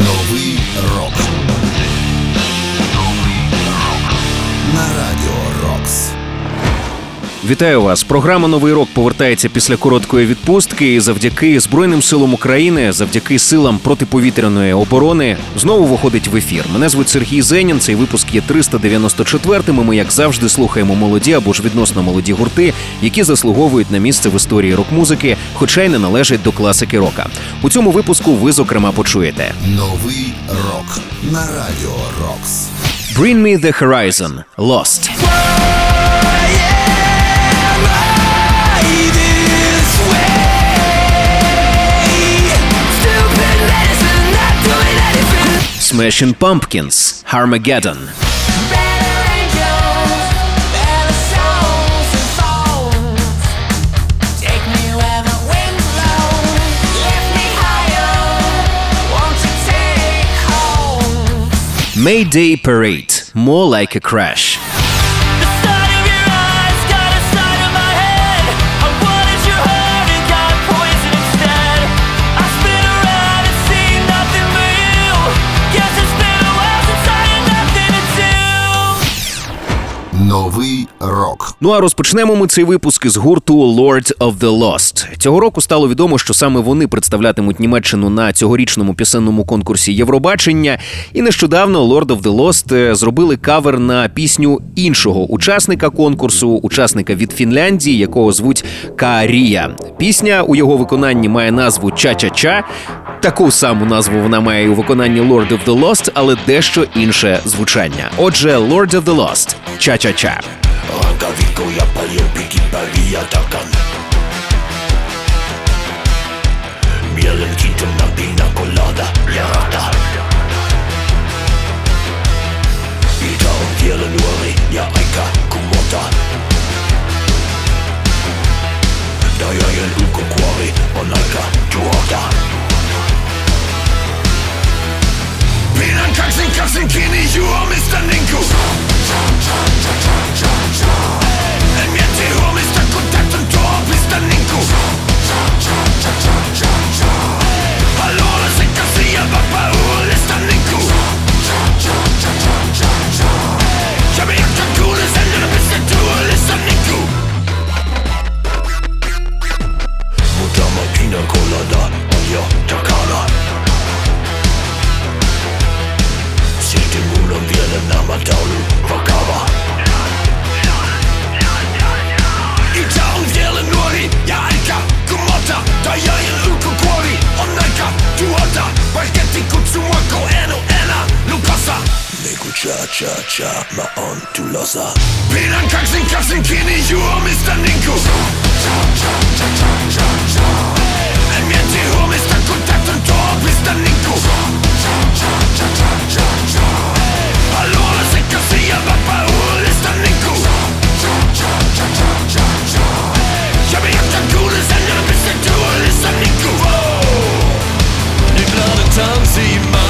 Новий рок. Вітаю вас. Програма Новий рок повертається після короткої відпустки. І завдяки Збройним силам України, завдяки силам протиповітряної оборони, знову виходить в ефір. Мене звуть Сергій Зенін. Цей випуск є 394-м. і Ми, як завжди, слухаємо молоді або ж відносно молоді гурти, які заслуговують на місце в історії рок-музики, хоча й не належать до класики рока. У цьому випуску ви зокрема почуєте Новий рок. На радіо Рокс. Bring Me The Horizon – Lost. Smashing Pumpkins – Harmageddon. Mayday Parade – More Like a Crash. Новий рок. Ну а розпочнемо ми цей випуск із гурту Lord of the Lost. Цього року стало відомо, що саме вони представлятимуть Німеччину на цьогорічному пісенному конкурсі Євробачення. І нещодавно Lord of the Lost е, зробили кавер на пісню іншого учасника конкурсу, учасника від Фінляндії, якого звуть Каарія. Пісня у його виконанні має назву Ча-ча-ча. Таку саму назву вона має у виконанні Lord of the Lost, але дещо інше звучання. Отже, Lord of the Lost – Trap. Arranca. Make cha cha cha ma on to losa Pedan kaksin kaksin kini you are Mr. Ninko Cha cha cha cha cha cha El mio ti home sta in contatto il tuo Mr. Ninko Cha cha cha cha cha cha Allora se cassia va paura Mr. Ninko Cha cha cha cha cha cha Ich habe ja kein gutes Ende bis der Tour Mr. Ninko Ich lade Tanzi immer.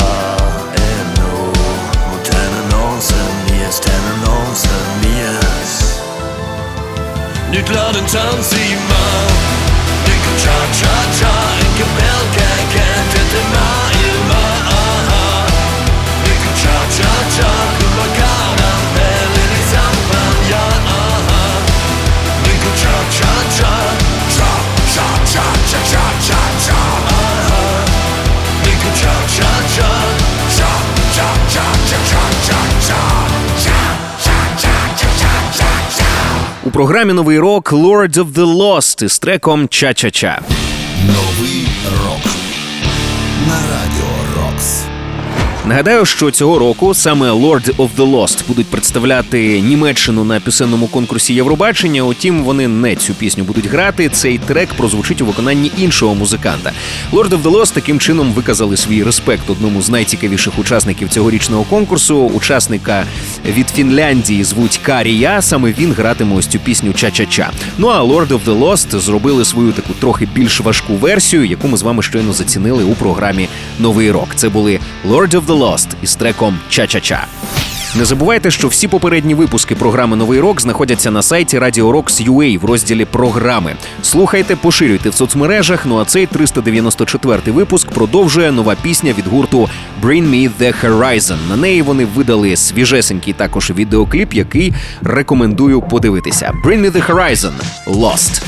nicht laten tanzen, man. Dikke cha-cha. У програмі Новий рок «Lords of the Lost із треком Ча-ча-ча. Новий рок. На радіо. Нагадаю, що цього року саме Lord of the Lost будуть представляти Німеччину на пісенному конкурсі Євробачення. Утім, вони не цю пісню будуть грати. Цей трек прозвучить у виконанні іншого музиканта. Lord of the Lost таким чином виказали свій респект одному з найцікавіших учасників цьогорічного конкурсу. Учасника від Фінляндії звуть Карія. Саме він гратиме ось цю пісню Ча-ча-ча. Ну а Lord of the Lost зробили свою таку трохи більш важку версію, яку ми з вами щойно зацінили у програмі Новий рок. Це були Lord of the Lost із треком Ча-ча-ча. Не забувайте, що всі попередні випуски програми Новий рок знаходяться на сайті Radio Rocks.ua в розділі програми. Слухайте, поширюйте в соцмережах. Ну а цей 394-й випуск продовжує нова пісня від гурту Bring Me The Horizon. На неї вони видали свіжесенький також відеокліп, який рекомендую подивитися. Bring Me The Horizon – Lost.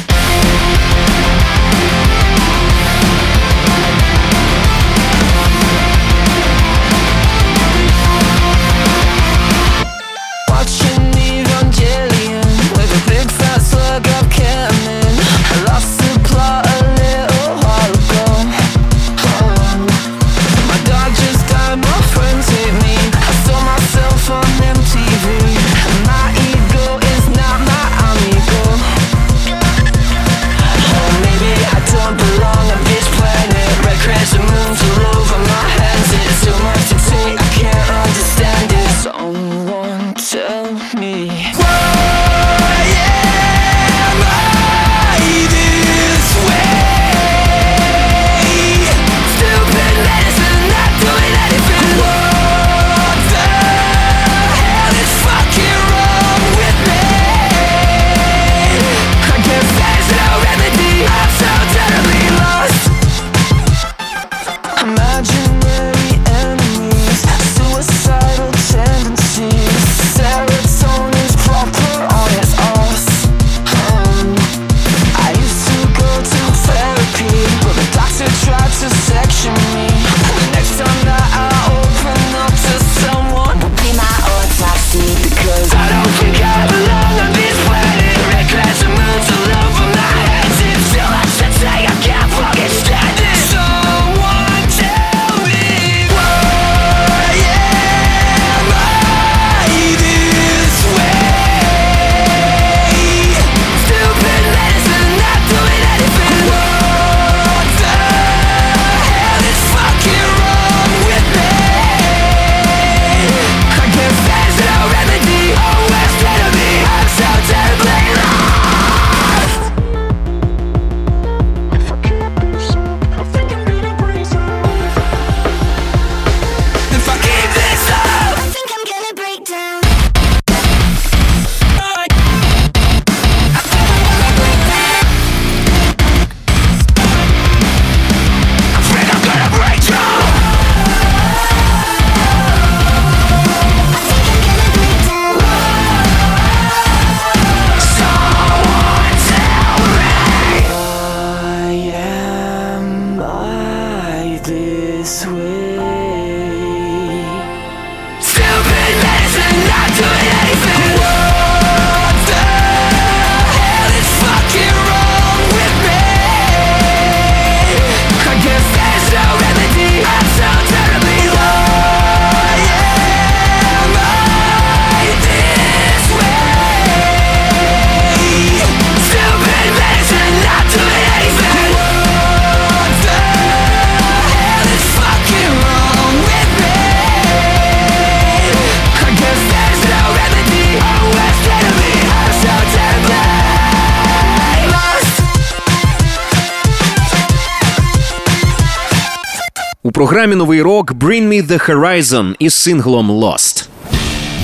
Програмі Новий рок Bring Me The Horizon із синглом Lost.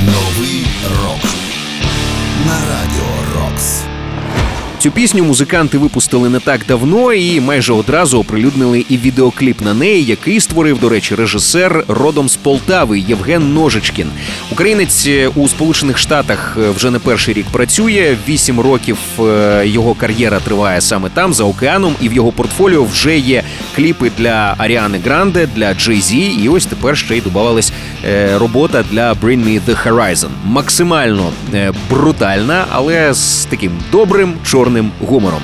Новий рок на радіо Рокс. Цю пісню музиканти випустили не так давно і майже одразу оприлюднили і відеокліп на неї, який створив, до речі, режисер родом з Полтави Євген Ножичкін. Українець е, у Сполучених Штатах е, вже не перший рік працює. Вісім років е, його кар'єра триває саме там, за океаном, і в його портфоліо вже є кліпи для Аріани Гранде, для Джей Зі, і ось тепер ще й додавалась робота для Bring Me The Horizon. Максимально брутальна, але з таким добрим чорним чорним гумором.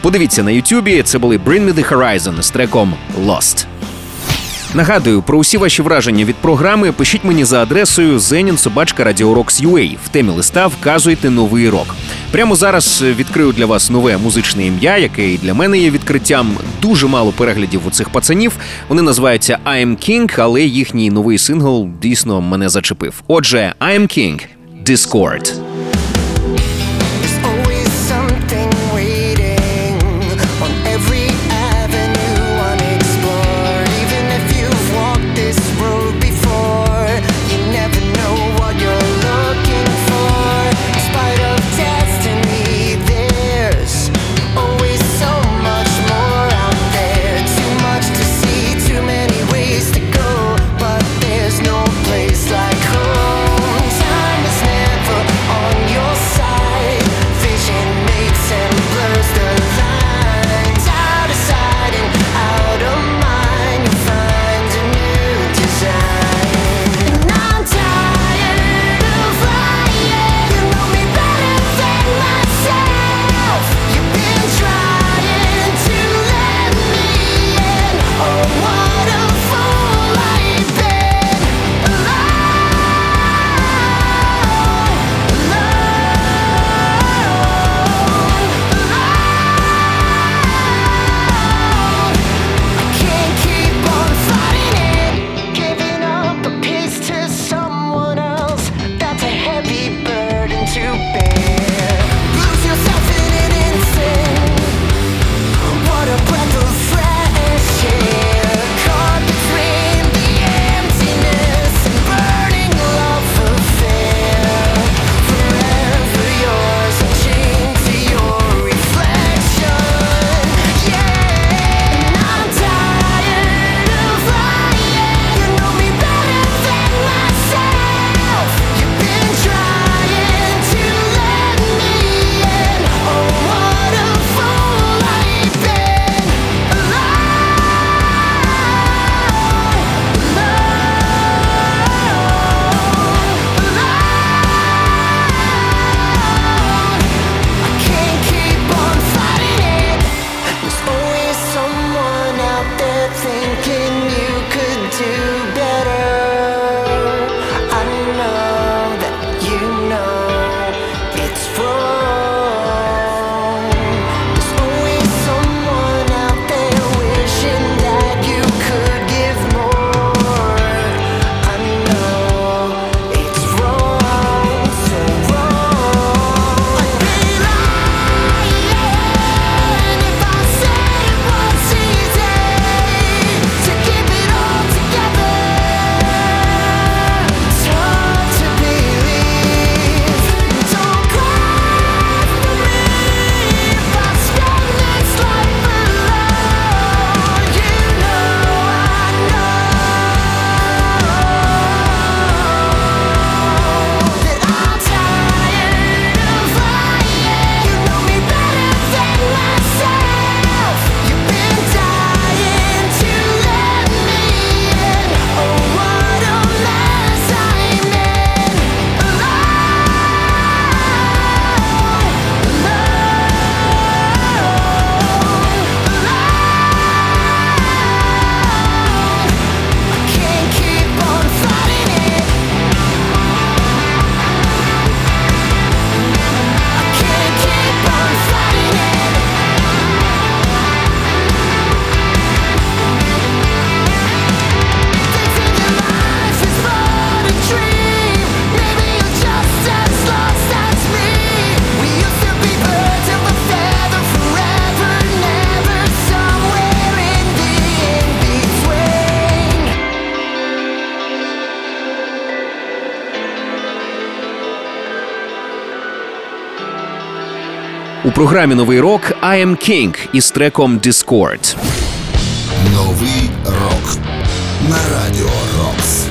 Подивіться на Ютубі. Це були Bring Me The Horizon з треком Lost. Нагадую, про усі ваші враження від програми пишіть мені за адресою zeninsobachkaradiorocks.ua. В темі листа вказуйте новий рок. Прямо зараз е, відкрию для вас нове музичне ім'я, яке і для мене є відкриттям. Дуже мало переглядів у цих пацанів. Вони називаються I'm King, але їхній новий сингл дійсно мене зачепив. Отже, I'm King – Discord. У програмі новий рок «I am King» із треком «Discord». Новий рок на радіо Рокс.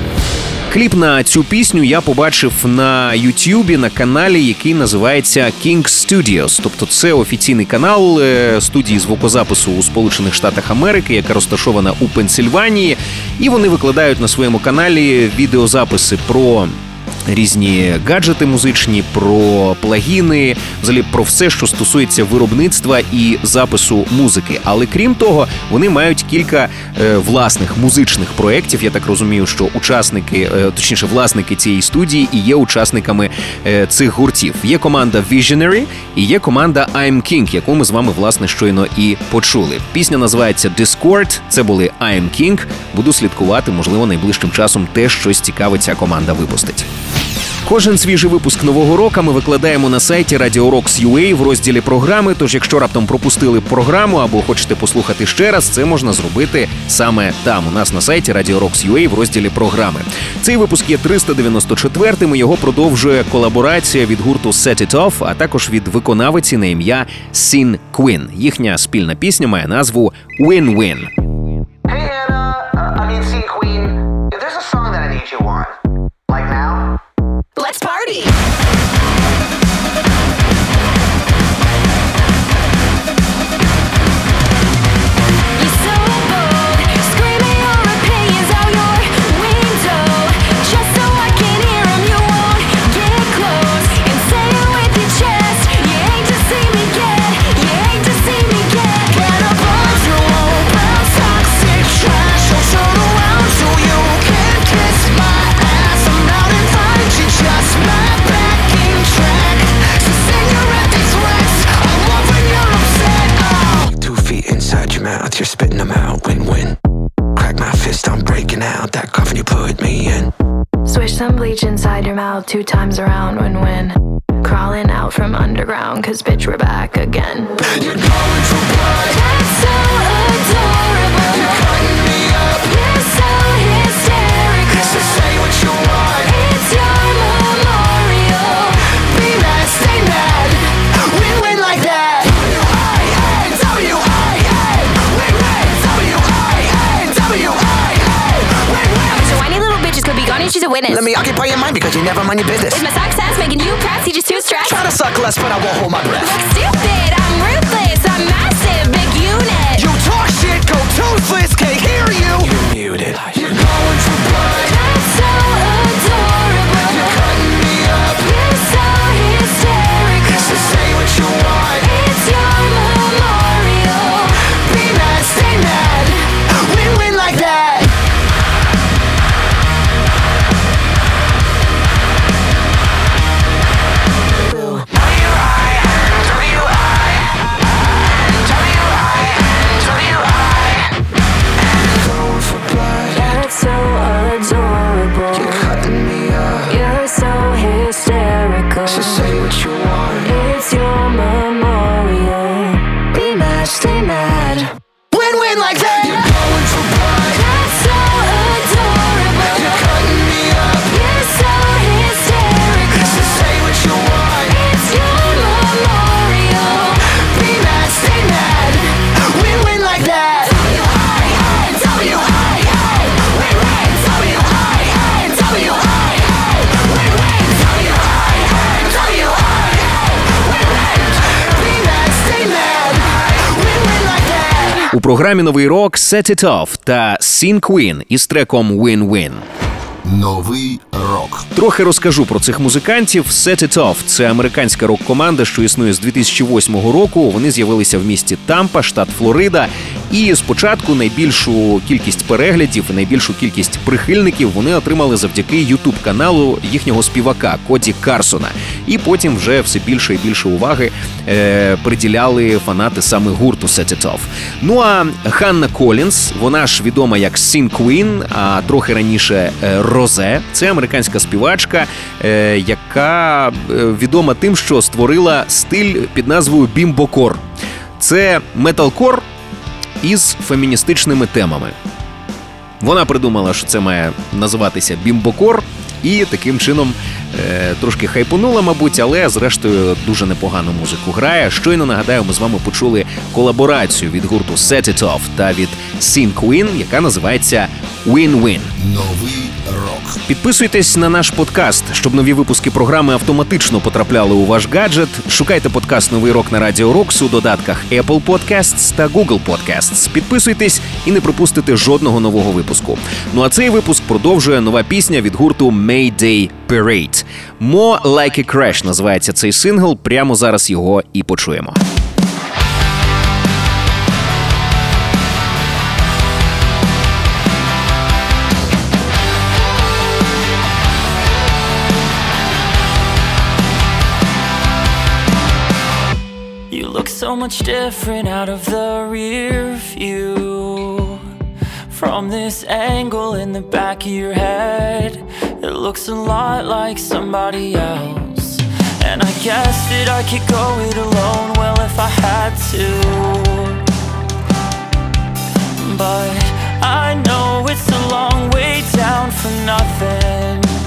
Кліп на цю пісню я побачив на Ютюбі на каналі, який називається King Studios. Тобто, це офіційний канал е, студії звукозапису у Сполучених Штатах Америки, яка розташована у Пенсильванії. І вони викладають на своєму каналі відеозаписи про різні гаджети музичні, про плагіни, взагалі про все, що стосується виробництва і запису музики. Але крім того, вони мають кілька е, власних музичних проєктів. Я так розумію, що учасники, е, точніше, власники цієї студії і є учасниками е, цих гуртів. Є команда Visionary і є команда I'm King, яку ми з вами власне щойно і почули. Пісня називається Discord. Це були I'm King. Буду слідкувати, можливо, найближчим часом теж щось цікаве ця команда випустить. Кожен свіжий випуск нового року ми викладаємо на сайті Radio Rocks UA в розділі програми. Тож, якщо раптом пропустили програму або хочете послухати ще раз, це можна зробити саме там. У нас на сайті Radio Rocks UA в розділі програми. Цей випуск є 394-м. і Його продовжує колаборація від гурту Set It Off, а також від виконавиці на ім'я Sin Queen. Їхня спільна пісня має назву Win-Win. Let's party! Some bleach inside your mouth two times around when win. Crawling out from underground, cause bitch, we're back again. Bitches could be gone and she's a witness. Let me occupy your mind because you never mind your business. Is my success making you proud? See, just too stressed. Try to suck less, but I won't hold my breath. Look stupid. I'm ruthless. I'm massive. Big unit. You talk shit, go toothless, can't hear you. You're muted. You're going У програмі новий рок Set It Off та Sin Queen із треком Win-Win. Новий рок. Трохи розкажу про цих музикантів. Set It Off – це американська рок-команда, що існує з 2008 року. Вони з'явилися в місті Тампа, штат Флорида. І спочатку найбільшу кількість переглядів, найбільшу кількість прихильників вони отримали завдяки ютуб каналу їхнього співака Коді Карсона. І потім вже все більше і більше уваги е, приділяли фанати саме гурту Set It Off. Ну а Ханна Колінс, вона ж відома як Scene Queen, а трохи раніше е, Розе. Це американська співачка, е, яка е, відома тим, що створила стиль під назвою бімбокор. Це металкор із феміністичними темами. Вона придумала, що це має називатися бімбокор, і таким чином е, трошки хайпонула, мабуть, але зрештою дуже непогану музику грає. Щойно нагадаю, ми з вами почули колаборацію від гурту Set It Off та від Sin Queen, яка називається Win-Win. Новий рок. Підписуйтесь на наш подкаст, щоб нові випуски програми автоматично потрапляли у ваш гаджет. Шукайте подкаст Новий рок на Радіо Рокс у додатках Apple Podcasts та Google Podcasts. Підписуйтесь і не пропустите жодного нового випуску. Ну а цей випуск продовжує нова пісня від гурту Mayday Parade. More Like a Crash називається цей сингл. Прямо зараз його і почуємо. So much different out of the rear view. From this angle in the back of your head, it looks a lot like somebody else. And I guess that I could go it alone, well, if I had to. But I know it's a long way down for nothing.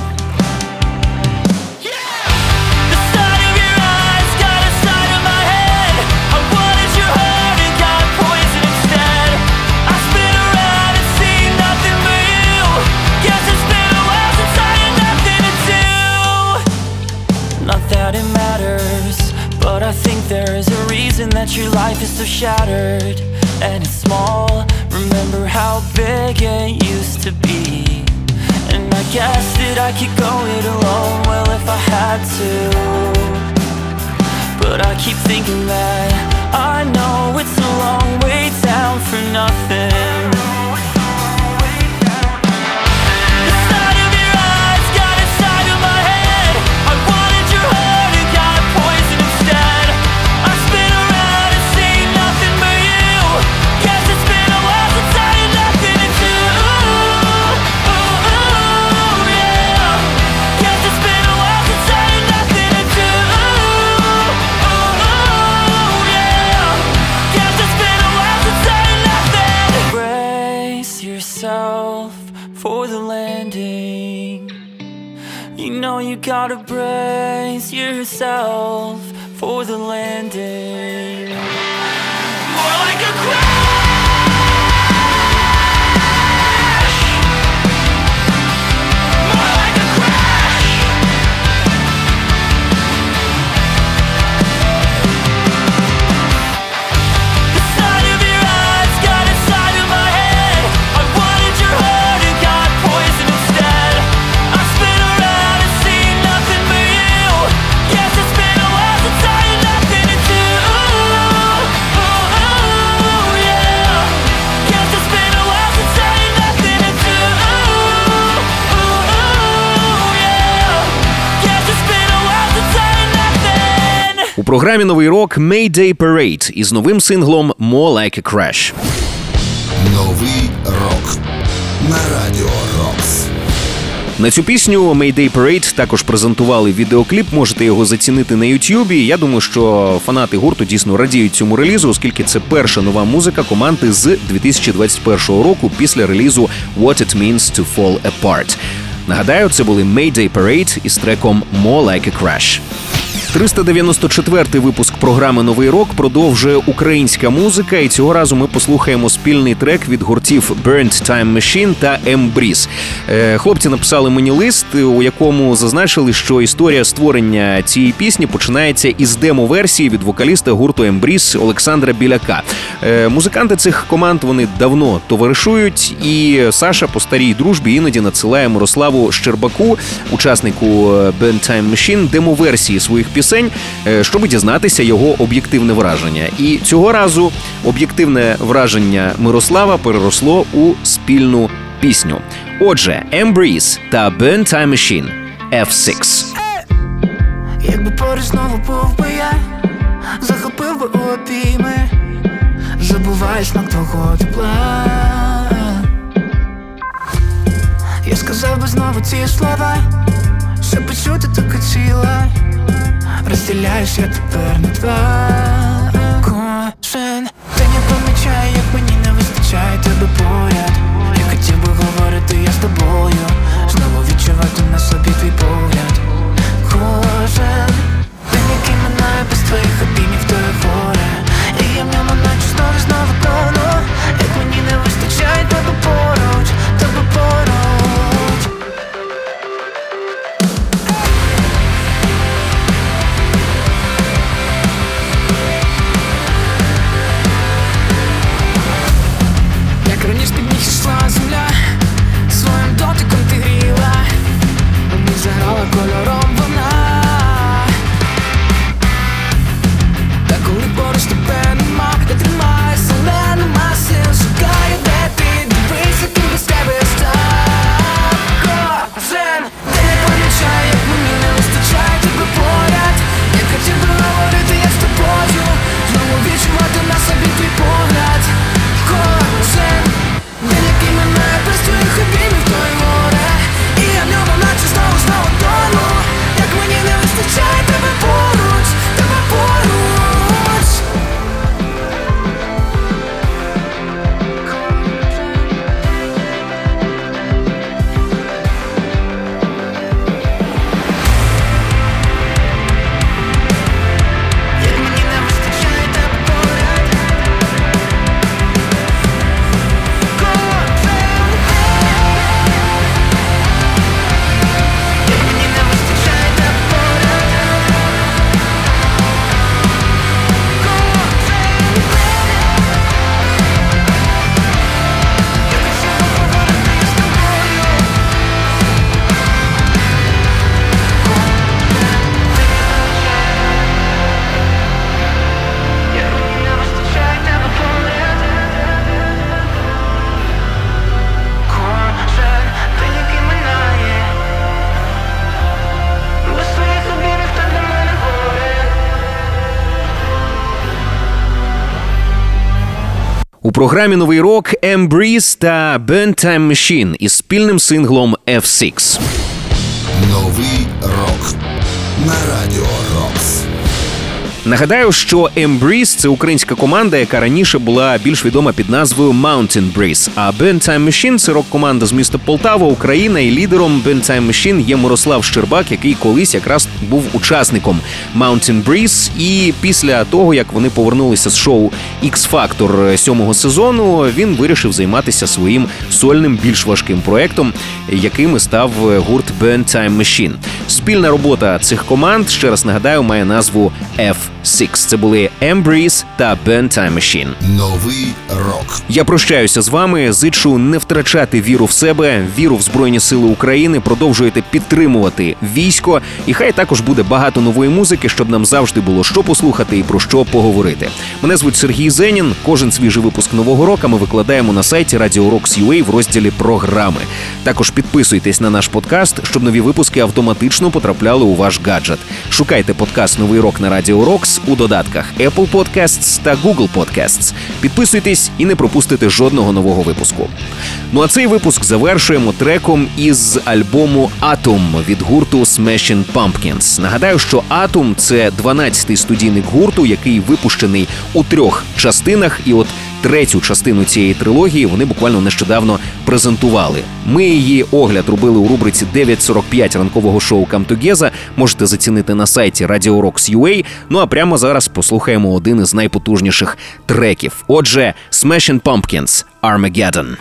That it matters, but I think there is a reason that your life is so shattered. And it's small. Remember how big it used to be. And I guess that I could go it alone, well, if I had to. But I keep thinking that I know it's a long way down for nothing. Програмі Новий рок Mayday Parade із новим синглом More Like a Crash. Новий рок на Радіо Рокс. На цю пісню Mayday Parade також презентували відеокліп. Можете його зацінити на Ютубі. Я думаю, що фанати гурту дійсно радіють цьому релізу, оскільки це перша нова музика команди з 2021 року після релізу What It Means to Fall Apart. Нагадаю, це були Mayday Parade із треком More Like a Crash. 394-й випуск програми Новий рок продовжує українська музика, і цього разу ми послухаємо спільний трек від гуртів Burnt Time Machine та Embrace. Е, Хлопці написали мені лист, у якому зазначили, що історія створення цієї пісні починається із демо-версії від вокаліста гурту Embrace Олександра Біляка. Е, Музиканти цих команд вони давно товаришують, і Саша по старій дружбі іноді надсилає Мирославу Щербаку, учаснику е, Burnt Time Machine, демо-версії своїх пісень, е, щоб дізнатися його об'єктивне враження. І цього разу об'єктивне враження Мирослава переросло у спільну пісню. Отже, Embrace та Burn Time Machine F6. Якби поруч знову був би я, захопив би обійми, забуваю смак твого тепла. Я сказав би знову ці слова, щоб почути таке ціла. Розділяєш я тепер на два. Кожен день не помічаю, як мені не вистачає тебе поряд. Я хотів би говорити я з тобою, знову відчувати на собі твій погляд. Програмі новий рок Embrace та Burn Time Machine із спільним синглом F6. Новий рок на радіо Рокс. Нагадаю, що Embrace – це українська команда, яка раніше була більш відома під назвою Mountain Breeze. А Time Machine – це рок-команда з міста Полтава, Україна, і лідером Time Machine є Мирослав Щербак, який колись якраз був учасником Mountain Breeze. І після того, як вони повернулися з шоу X Factor сьомого сезону, він вирішив займатися своїм сольним більш важким проектом, яким і став гурт Time Machine. Спільна робота цих команд, ще раз нагадаю, має назву F6. Це були Embrace та Burn Time Machine. Новий рок. Я прощаюся з вами. Зичу не втрачати віру в себе, віру в Збройні Сили України. Продовжуєте підтримувати військо. І хай також буде багато нової музики, щоб нам завжди було що послухати і про що поговорити. Мене звуть Сергій Зенін. Кожен свіжий випуск нового року ми викладаємо на сайті Radio Rocks UA в розділі програми. Також підписуйтесь на наш подкаст, щоб нові випуски автоматично потрапляли у ваш гаджет. Шукайте подкаст Новий рок на Radio Rocks у додатках Apple Podcasts та Google Podcasts. Підписуйтесь і не пропустите жодного нового випуску. Ну а цей випуск завершуємо треком із альбому Atom від гурту Smashing Pumpkins. Нагадаю, що Atom – це 12-й студійник гурту, який випущений у трьох частинах. І от третю частину цієї трилогії вони буквально нещодавно презентували. Ми її огляд робили у рубриці 9.45 ранкового шоу Камтогеза. Можете зацінити на сайті Radio Rocks UA. Ну а прямо зараз послухаємо один із найпотужніших треків. Отже, Smashing Pumpkins Armageddon.